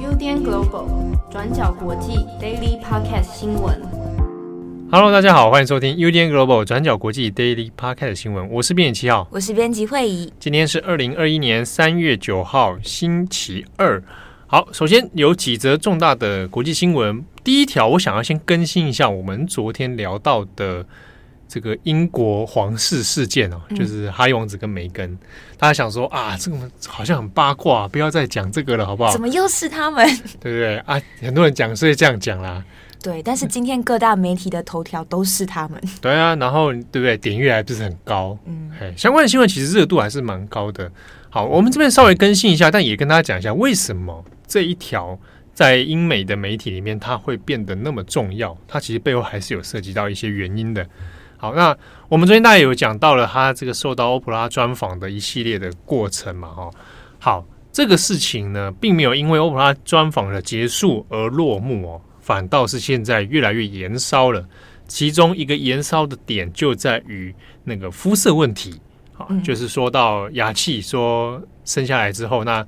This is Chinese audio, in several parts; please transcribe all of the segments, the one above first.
UDN Global 转角国际 Daily Podcast 新闻。Hello，大家好，欢迎收听 UDN Global 转角国际 Daily Podcast 新闻。我是编辑七号，我是编辑惠仪。今天是二零二一年三月九号，星期二。好，首先有几则重大的国际新闻。第一条，我想要先更新一下我们昨天聊到的。这个英国皇室事件哦，就是哈利王子跟梅根，嗯、大家想说啊，这个好像很八卦，不要再讲这个了，好不好？怎么又是他们？对不对啊？很多人讲，所以这样讲啦。对，但是今天各大媒体的头条都是他们。对啊，然后对不对？点阅还不是很高。嗯，相关的新闻其实热度还是蛮高的。好，我们这边稍微更新一下，但也跟大家讲一下，为什么这一条在英美的媒体里面它会变得那么重要？它其实背后还是有涉及到一些原因的。好，那我们昨天大家有讲到了他这个受到欧普拉专访的一系列的过程嘛，哈。好，这个事情呢，并没有因为欧普拉专访的结束而落幕哦，反倒是现在越来越延烧了。其中一个延烧的点就在于那个肤色问题，好，就是说到雅气说生下来之后，那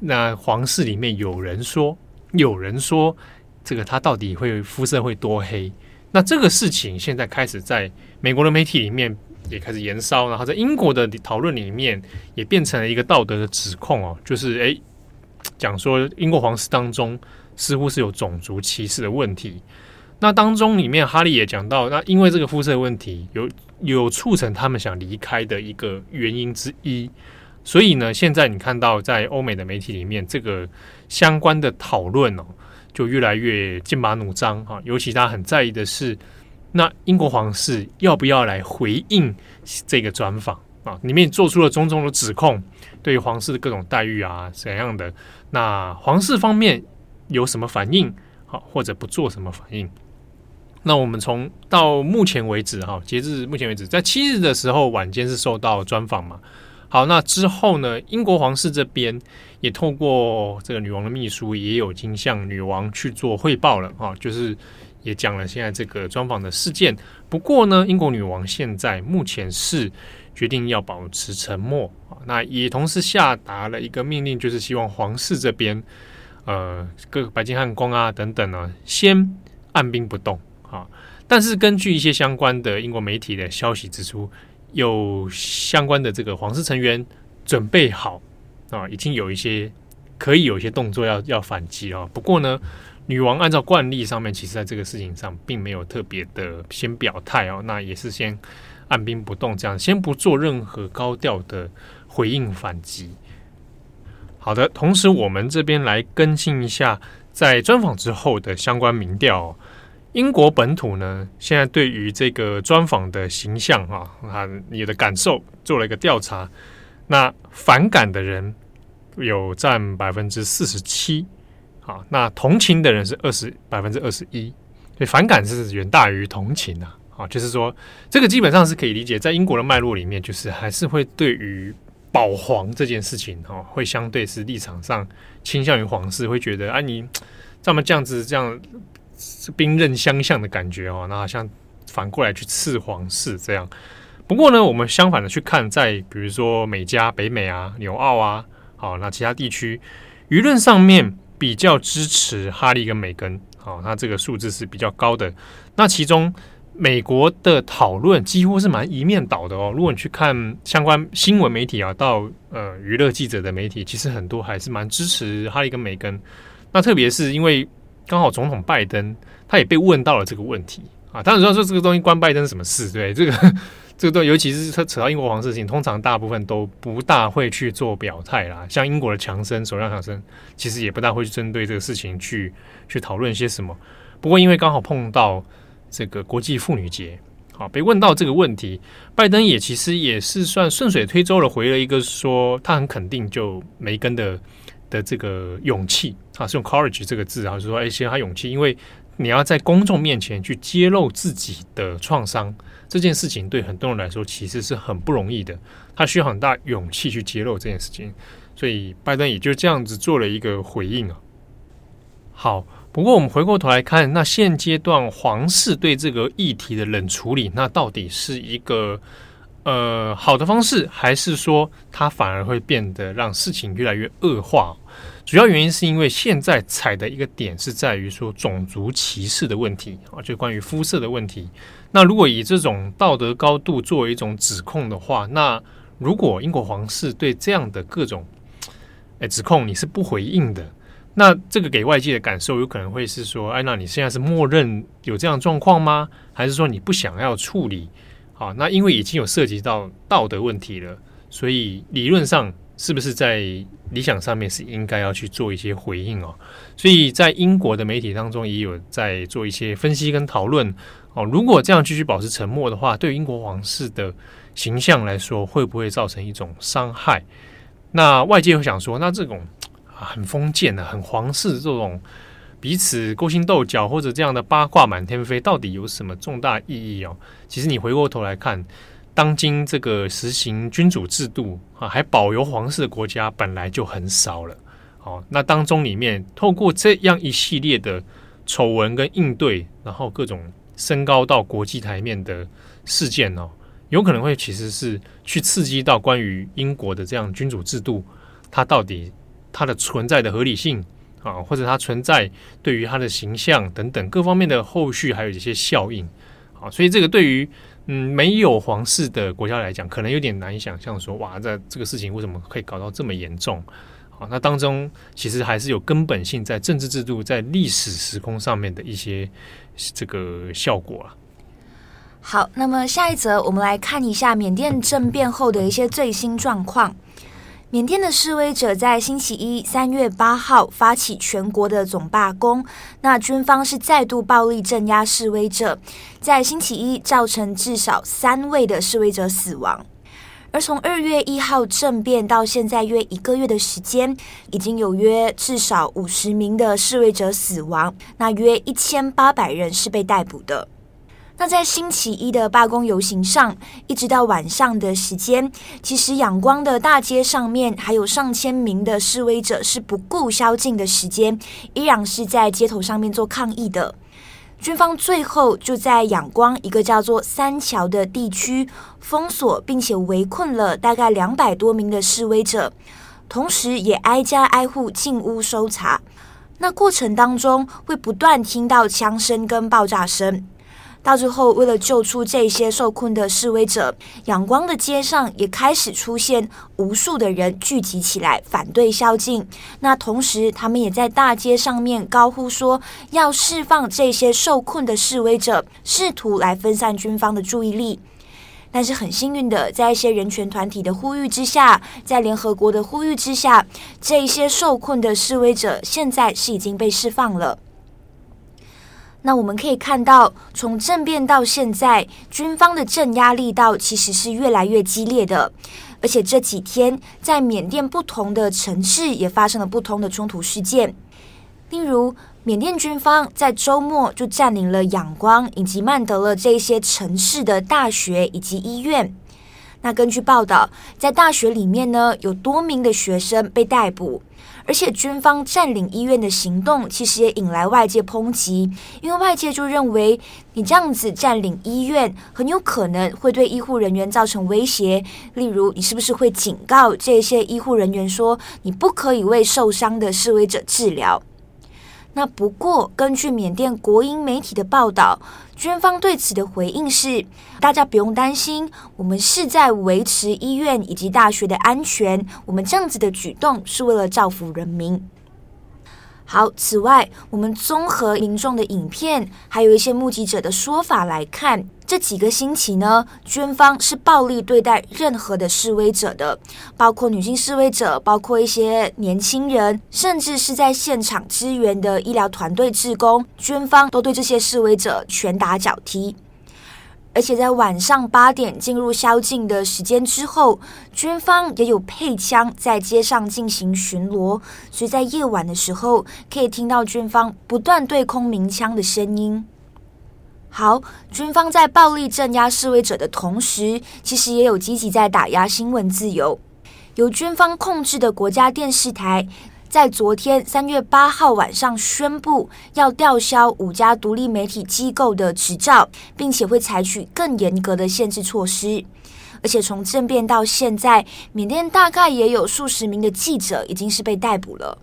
那皇室里面有人说，有人说这个他到底会肤色会多黑？那这个事情现在开始在美国的媒体里面也开始延烧，然后在英国的讨论里面也变成了一个道德的指控哦，就是诶，讲说英国皇室当中似乎是有种族歧视的问题。那当中里面哈利也讲到，那因为这个肤色问题有有促成他们想离开的一个原因之一。所以呢，现在你看到在欧美的媒体里面这个相关的讨论哦。就越来越剑拔弩张啊！尤其他很在意的是，那英国皇室要不要来回应这个专访啊？里面做出了种种的指控，对于皇室的各种待遇啊，怎样的？那皇室方面有什么反应？好，或者不做什么反应？那我们从到目前为止哈，截至目前为止，在七日的时候晚间是受到专访嘛？好，那之后呢？英国皇室这边也透过这个女王的秘书，也有经向女王去做汇报了啊，就是也讲了现在这个专访的事件。不过呢，英国女王现在目前是决定要保持沉默啊，那也同时下达了一个命令，就是希望皇室这边呃，各白金汉宫啊等等呢，先按兵不动啊。但是根据一些相关的英国媒体的消息指出，有相关的这个皇室成员准备好啊，已经有一些可以有一些动作要要反击啊。不过呢，女王按照惯例上面，其实在这个事情上并没有特别的先表态哦，那也是先按兵不动，这样先不做任何高调的回应反击。好的，同时我们这边来更新一下在专访之后的相关民调。英国本土呢，现在对于这个专访的形象啊，啊，你的感受做了一个调查，那反感的人有占百分之四十七，啊，那同情的人是二十百分之二十一，所以反感是远大于同情的，啊，就是说这个基本上是可以理解，在英国的脉络里面，就是还是会对于保皇这件事情，哈，会相对是立场上倾向于皇室，会觉得啊，你这么这样子这样。是兵刃相向的感觉哦，那好像反过来去刺皇室这样。不过呢，我们相反的去看，在比如说美加、北美啊、纽澳啊，好，那其他地区舆论上面比较支持哈利跟梅根，好，那这个数字是比较高的。那其中美国的讨论几乎是蛮一面倒的哦。如果你去看相关新闻媒体啊，到呃娱乐记者的媒体，其实很多还是蛮支持哈利跟梅根。那特别是因为。刚好总统拜登他也被问到了这个问题啊，当然说说这个东西关拜登什么事？对，这个 这个都尤其是他扯到英国皇室事情，通常大部分都不大会去做表态啦。像英国的强生首相强生，其实也不大会去针对这个事情去去讨论些什么。不过因为刚好碰到这个国际妇女节，好被问到这个问题，拜登也其实也是算顺水推舟的回了一个说，他很肯定就梅根的。的这个勇气啊，是用 courage 这个字啊，就是说，哎，其实他勇气，因为你要在公众面前去揭露自己的创伤，这件事情对很多人来说其实是很不容易的，他需要很大勇气去揭露这件事情，所以拜登也就这样子做了一个回应啊。好，不过我们回过头来看，那现阶段皇室对这个议题的冷处理，那到底是一个呃好的方式，还是说它反而会变得让事情越来越恶化？主要原因是因为现在踩的一个点是在于说种族歧视的问题啊，就关于肤色的问题。那如果以这种道德高度作为一种指控的话，那如果英国皇室对这样的各种诶指控你是不回应的，那这个给外界的感受有可能会是说，哎，那你现在是默认有这样状况吗？还是说你不想要处理？啊，那因为已经有涉及到道德问题了，所以理论上。是不是在理想上面是应该要去做一些回应哦？所以在英国的媒体当中也有在做一些分析跟讨论哦。如果这样继续保持沉默的话，对英国皇室的形象来说，会不会造成一种伤害？那外界会想说，那这种啊很封建的、很皇室这种彼此勾心斗角或者这样的八卦满天飞，到底有什么重大意义哦？其实你回过头来看。当今这个实行君主制度啊，还保留皇室的国家本来就很少了。哦，那当中里面透过这样一系列的丑闻跟应对，然后各种升高到国际台面的事件哦，有可能会其实是去刺激到关于英国的这样君主制度，它到底它的存在的合理性啊，或者它存在对于它的形象等等各方面的后续还有一些效应啊，所以这个对于。嗯，没有皇室的国家来讲，可能有点难以想象说，哇，在这个事情为什么可以搞到这么严重？好，那当中其实还是有根本性在政治制度、在历史时空上面的一些这个效果啊。好，那么下一则我们来看一下缅甸政变后的一些最新状况。缅甸的示威者在星期一三月八号发起全国的总罢工，那军方是再度暴力镇压示威者，在星期一造成至少三位的示威者死亡。而从二月一号政变到现在约一个月的时间，已经有约至少五十名的示威者死亡，那约一千八百人是被逮捕的。那在星期一的罢工游行上，一直到晚上的时间，其实仰光的大街上面还有上千名的示威者是不顾宵禁的时间，依然是在街头上面做抗议的。军方最后就在仰光一个叫做三桥的地区封锁，并且围困了大概两百多名的示威者，同时也挨家挨户进屋搜查。那过程当中会不断听到枪声跟爆炸声。到最后，为了救出这些受困的示威者，仰光的街上也开始出现无数的人聚集起来反对宵禁。那同时，他们也在大街上面高呼说要释放这些受困的示威者，试图来分散军方的注意力。但是很幸运的，在一些人权团体的呼吁之下，在联合国的呼吁之下，这些受困的示威者现在是已经被释放了。那我们可以看到，从政变到现在，军方的镇压力道其实是越来越激烈的，而且这几天在缅甸不同的城市也发生了不同的冲突事件。例如，缅甸军方在周末就占领了仰光以及曼德勒这些城市的大学以及医院。那根据报道，在大学里面呢，有多名的学生被逮捕。而且军方占领医院的行动，其实也引来外界抨击，因为外界就认为你这样子占领医院，很有可能会对医护人员造成威胁。例如，你是不是会警告这些医护人员说，你不可以为受伤的示威者治疗？那不过，根据缅甸国营媒体的报道，军方对此的回应是：大家不用担心，我们是在维持医院以及大学的安全。我们这样子的举动是为了造福人民。好，此外，我们综合民众的影片，还有一些目击者的说法来看，这几个星期呢，军方是暴力对待任何的示威者的，包括女性示威者，包括一些年轻人，甚至是在现场支援的医疗团队志工，军方都对这些示威者拳打脚踢。而且在晚上八点进入宵禁的时间之后，军方也有配枪在街上进行巡逻，所以在夜晚的时候可以听到军方不断对空鸣枪的声音。好，军方在暴力镇压示威者的同时，其实也有积极在打压新闻自由。由军方控制的国家电视台。在昨天三月八号晚上宣布要吊销五家独立媒体机构的执照，并且会采取更严格的限制措施。而且从政变到现在，缅甸大概也有数十名的记者已经是被逮捕了。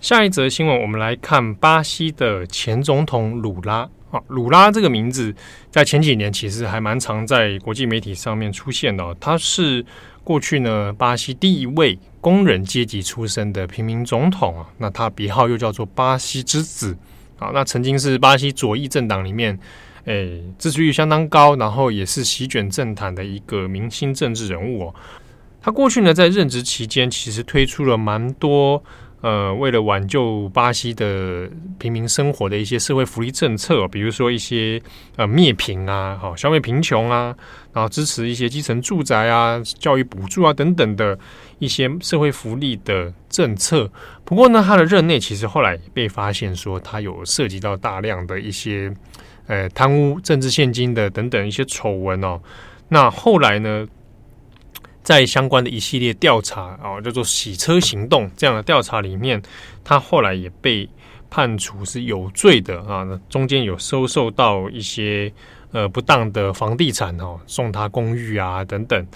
下一则新闻，我们来看巴西的前总统鲁拉啊，鲁拉这个名字在前几年其实还蛮常在国际媒体上面出现的。他是过去呢巴西第一位工人阶级出身的平民总统啊，那他别号又叫做巴西之子啊，那曾经是巴西左翼政党里面。诶，支持率相当高，然后也是席卷政坛的一个明星政治人物哦。他过去呢，在任职期间，其实推出了蛮多呃，为了挽救巴西的平民生活的一些社会福利政策，比如说一些呃灭贫啊，好消灭贫穷啊，然后支持一些基层住宅啊、教育补助啊等等的一些社会福利的政策。不过呢，他的任内其实后来被发现说，他有涉及到大量的一些。呃，贪污、政治献金的等等一些丑闻哦，那后来呢，在相关的一系列调查哦，叫做“洗车行动”这样的调查里面，他后来也被判处是有罪的啊。中间有收受到一些呃不当的房地产哦，送他公寓啊等等。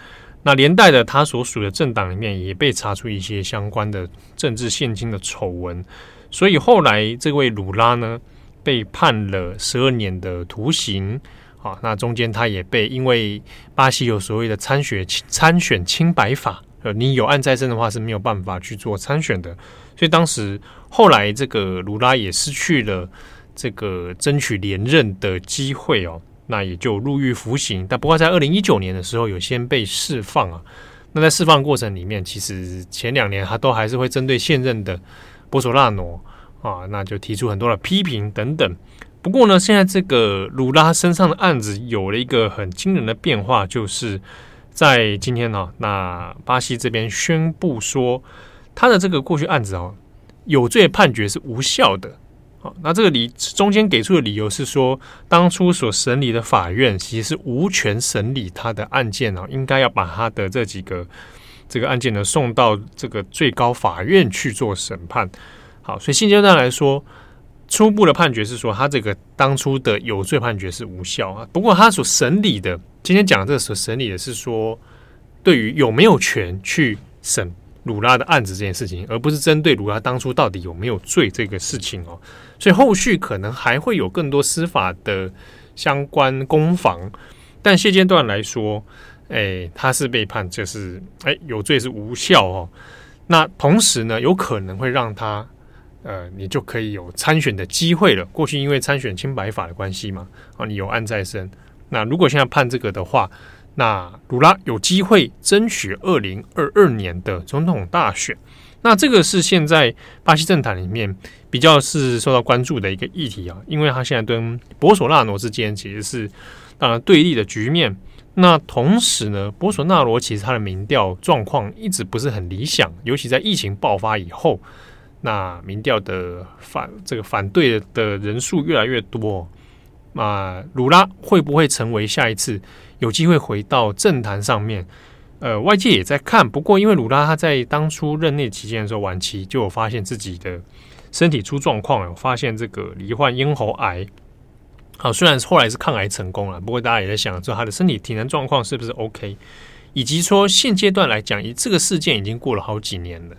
那连带的，他所属的政党里面也被查出一些相关的政治献金的丑闻，所以后来这位鲁拉呢，被判了十二年的徒刑，啊，那中间他也被因为巴西有所谓的参选参选清白法，呃，你有案在身的话是没有办法去做参选的，所以当时后来这个卢拉也失去了这个争取连任的机会哦，那也就入狱服刑。但不过在二零一九年的时候有先被释放啊，那在释放过程里面，其实前两年他都还是会针对现任的波索纳罗。啊，那就提出很多的批评等等。不过呢，现在这个鲁拉身上的案子有了一个很惊人的变化，就是在今天呢、那巴西这边宣布说，他的这个过去案子哦，有罪判决是无效的。好，那这个理中间给出的理由是说，当初所审理的法院其实是无权审理他的案件哦，应该要把他的这几个这个案件呢送到这个最高法院去做审判。好，所以现阶段来说，初步的判决是说，他这个当初的有罪判决是无效啊。不过，他所审理的，今天讲的这个所审理的是说，对于有没有权去审鲁拉的案子这件事情，而不是针对鲁拉当初到底有没有罪这个事情哦。所以后续可能还会有更多司法的相关攻防，但现阶段来说，哎，他是被判就是哎有罪是无效哦。那同时呢，有可能会让他。呃，你就可以有参选的机会了。过去因为参选清白法的关系嘛，啊，你有案在身。那如果现在判这个的话，那鲁拉有机会争取二零二二年的总统大选。那这个是现在巴西政坛里面比较是受到关注的一个议题啊，因为他现在跟博索纳罗之间其实是当然对立的局面。那同时呢，博索纳罗其实他的民调状况一直不是很理想，尤其在疫情爆发以后。那民调的反这个反对的人数越来越多，那鲁拉会不会成为下一次有机会回到政坛上面？呃，外界也在看。不过，因为鲁拉他在当初任内期间的时候，晚期就有发现自己的身体出状况，有发现这个罹患咽喉癌。好，虽然后来是抗癌成功了，不过大家也在想说他的身体体能状况是不是 OK，以及说现阶段来讲，以这个事件已经过了好几年了。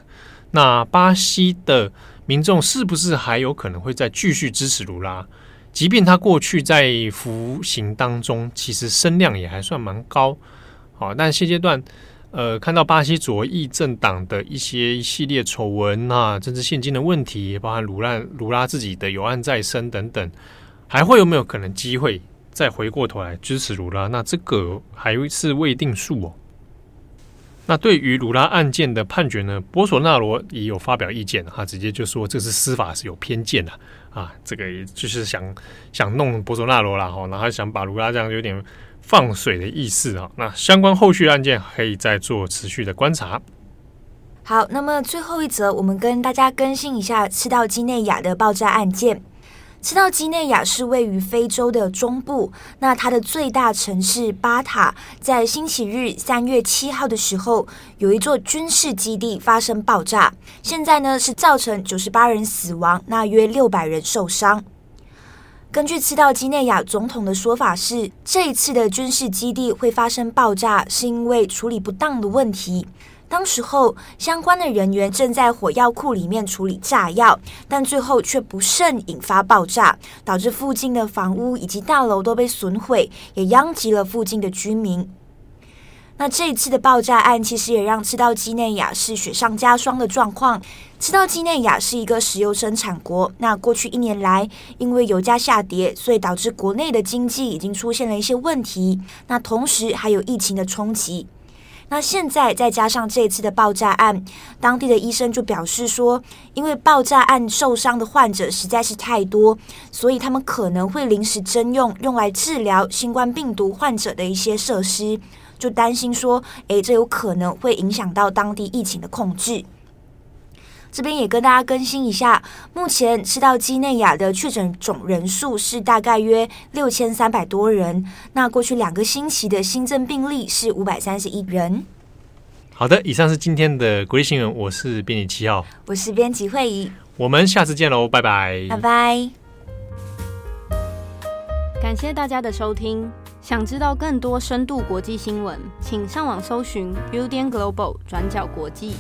那巴西的民众是不是还有可能会再继续支持卢拉？即便他过去在服刑当中，其实声量也还算蛮高。好，但现阶段，呃，看到巴西左翼政党的一些一系列丑闻啊，政治献金的问题，包含卢拉卢拉自己的有案在身等等，还会有没有可能机会再回过头来支持卢拉？那这个还是未定数哦。那对于鲁拉案件的判决呢，博索纳罗也有发表意见，他直接就说这是司法是有偏见的啊，这个也就是想想弄博索纳罗啦，哈，然后想把鲁拉这样有点放水的意思啊。那相关后续案件可以再做持续的观察。好，那么最后一则，我们跟大家更新一下赤道几内亚的爆炸案件。赤道几内亚是位于非洲的中部，那它的最大城市巴塔在星期日三月七号的时候，有一座军事基地发生爆炸，现在呢是造成九十八人死亡，那约六百人受伤。根据次到基内亚总统的说法是，这一次的军事基地会发生爆炸，是因为处理不当的问题。当时候，相关的人员正在火药库里面处理炸药，但最后却不慎引发爆炸，导致附近的房屋以及大楼都被损毁，也殃及了附近的居民。那这一次的爆炸案，其实也让赤道几内亚是雪上加霜的状况。赤道几内亚是一个石油生产国，那过去一年来，因为油价下跌，所以导致国内的经济已经出现了一些问题。那同时还有疫情的冲击。那现在再加上这次的爆炸案，当地的医生就表示说，因为爆炸案受伤的患者实在是太多，所以他们可能会临时征用用来治疗新冠病毒患者的一些设施，就担心说，诶，这有可能会影响到当地疫情的控制。这边也跟大家更新一下，目前赤道几内亚的确诊总人数是大概约六千三百多人。那过去两个星期的新增病例是五百三十一人。好的，以上是今天的国际新闻，我是编辑七号，我是编辑惠仪，我们下次见喽，拜拜，拜拜。感谢大家的收听，想知道更多深度国际新闻，请上网搜寻 Udan Global 转角国际。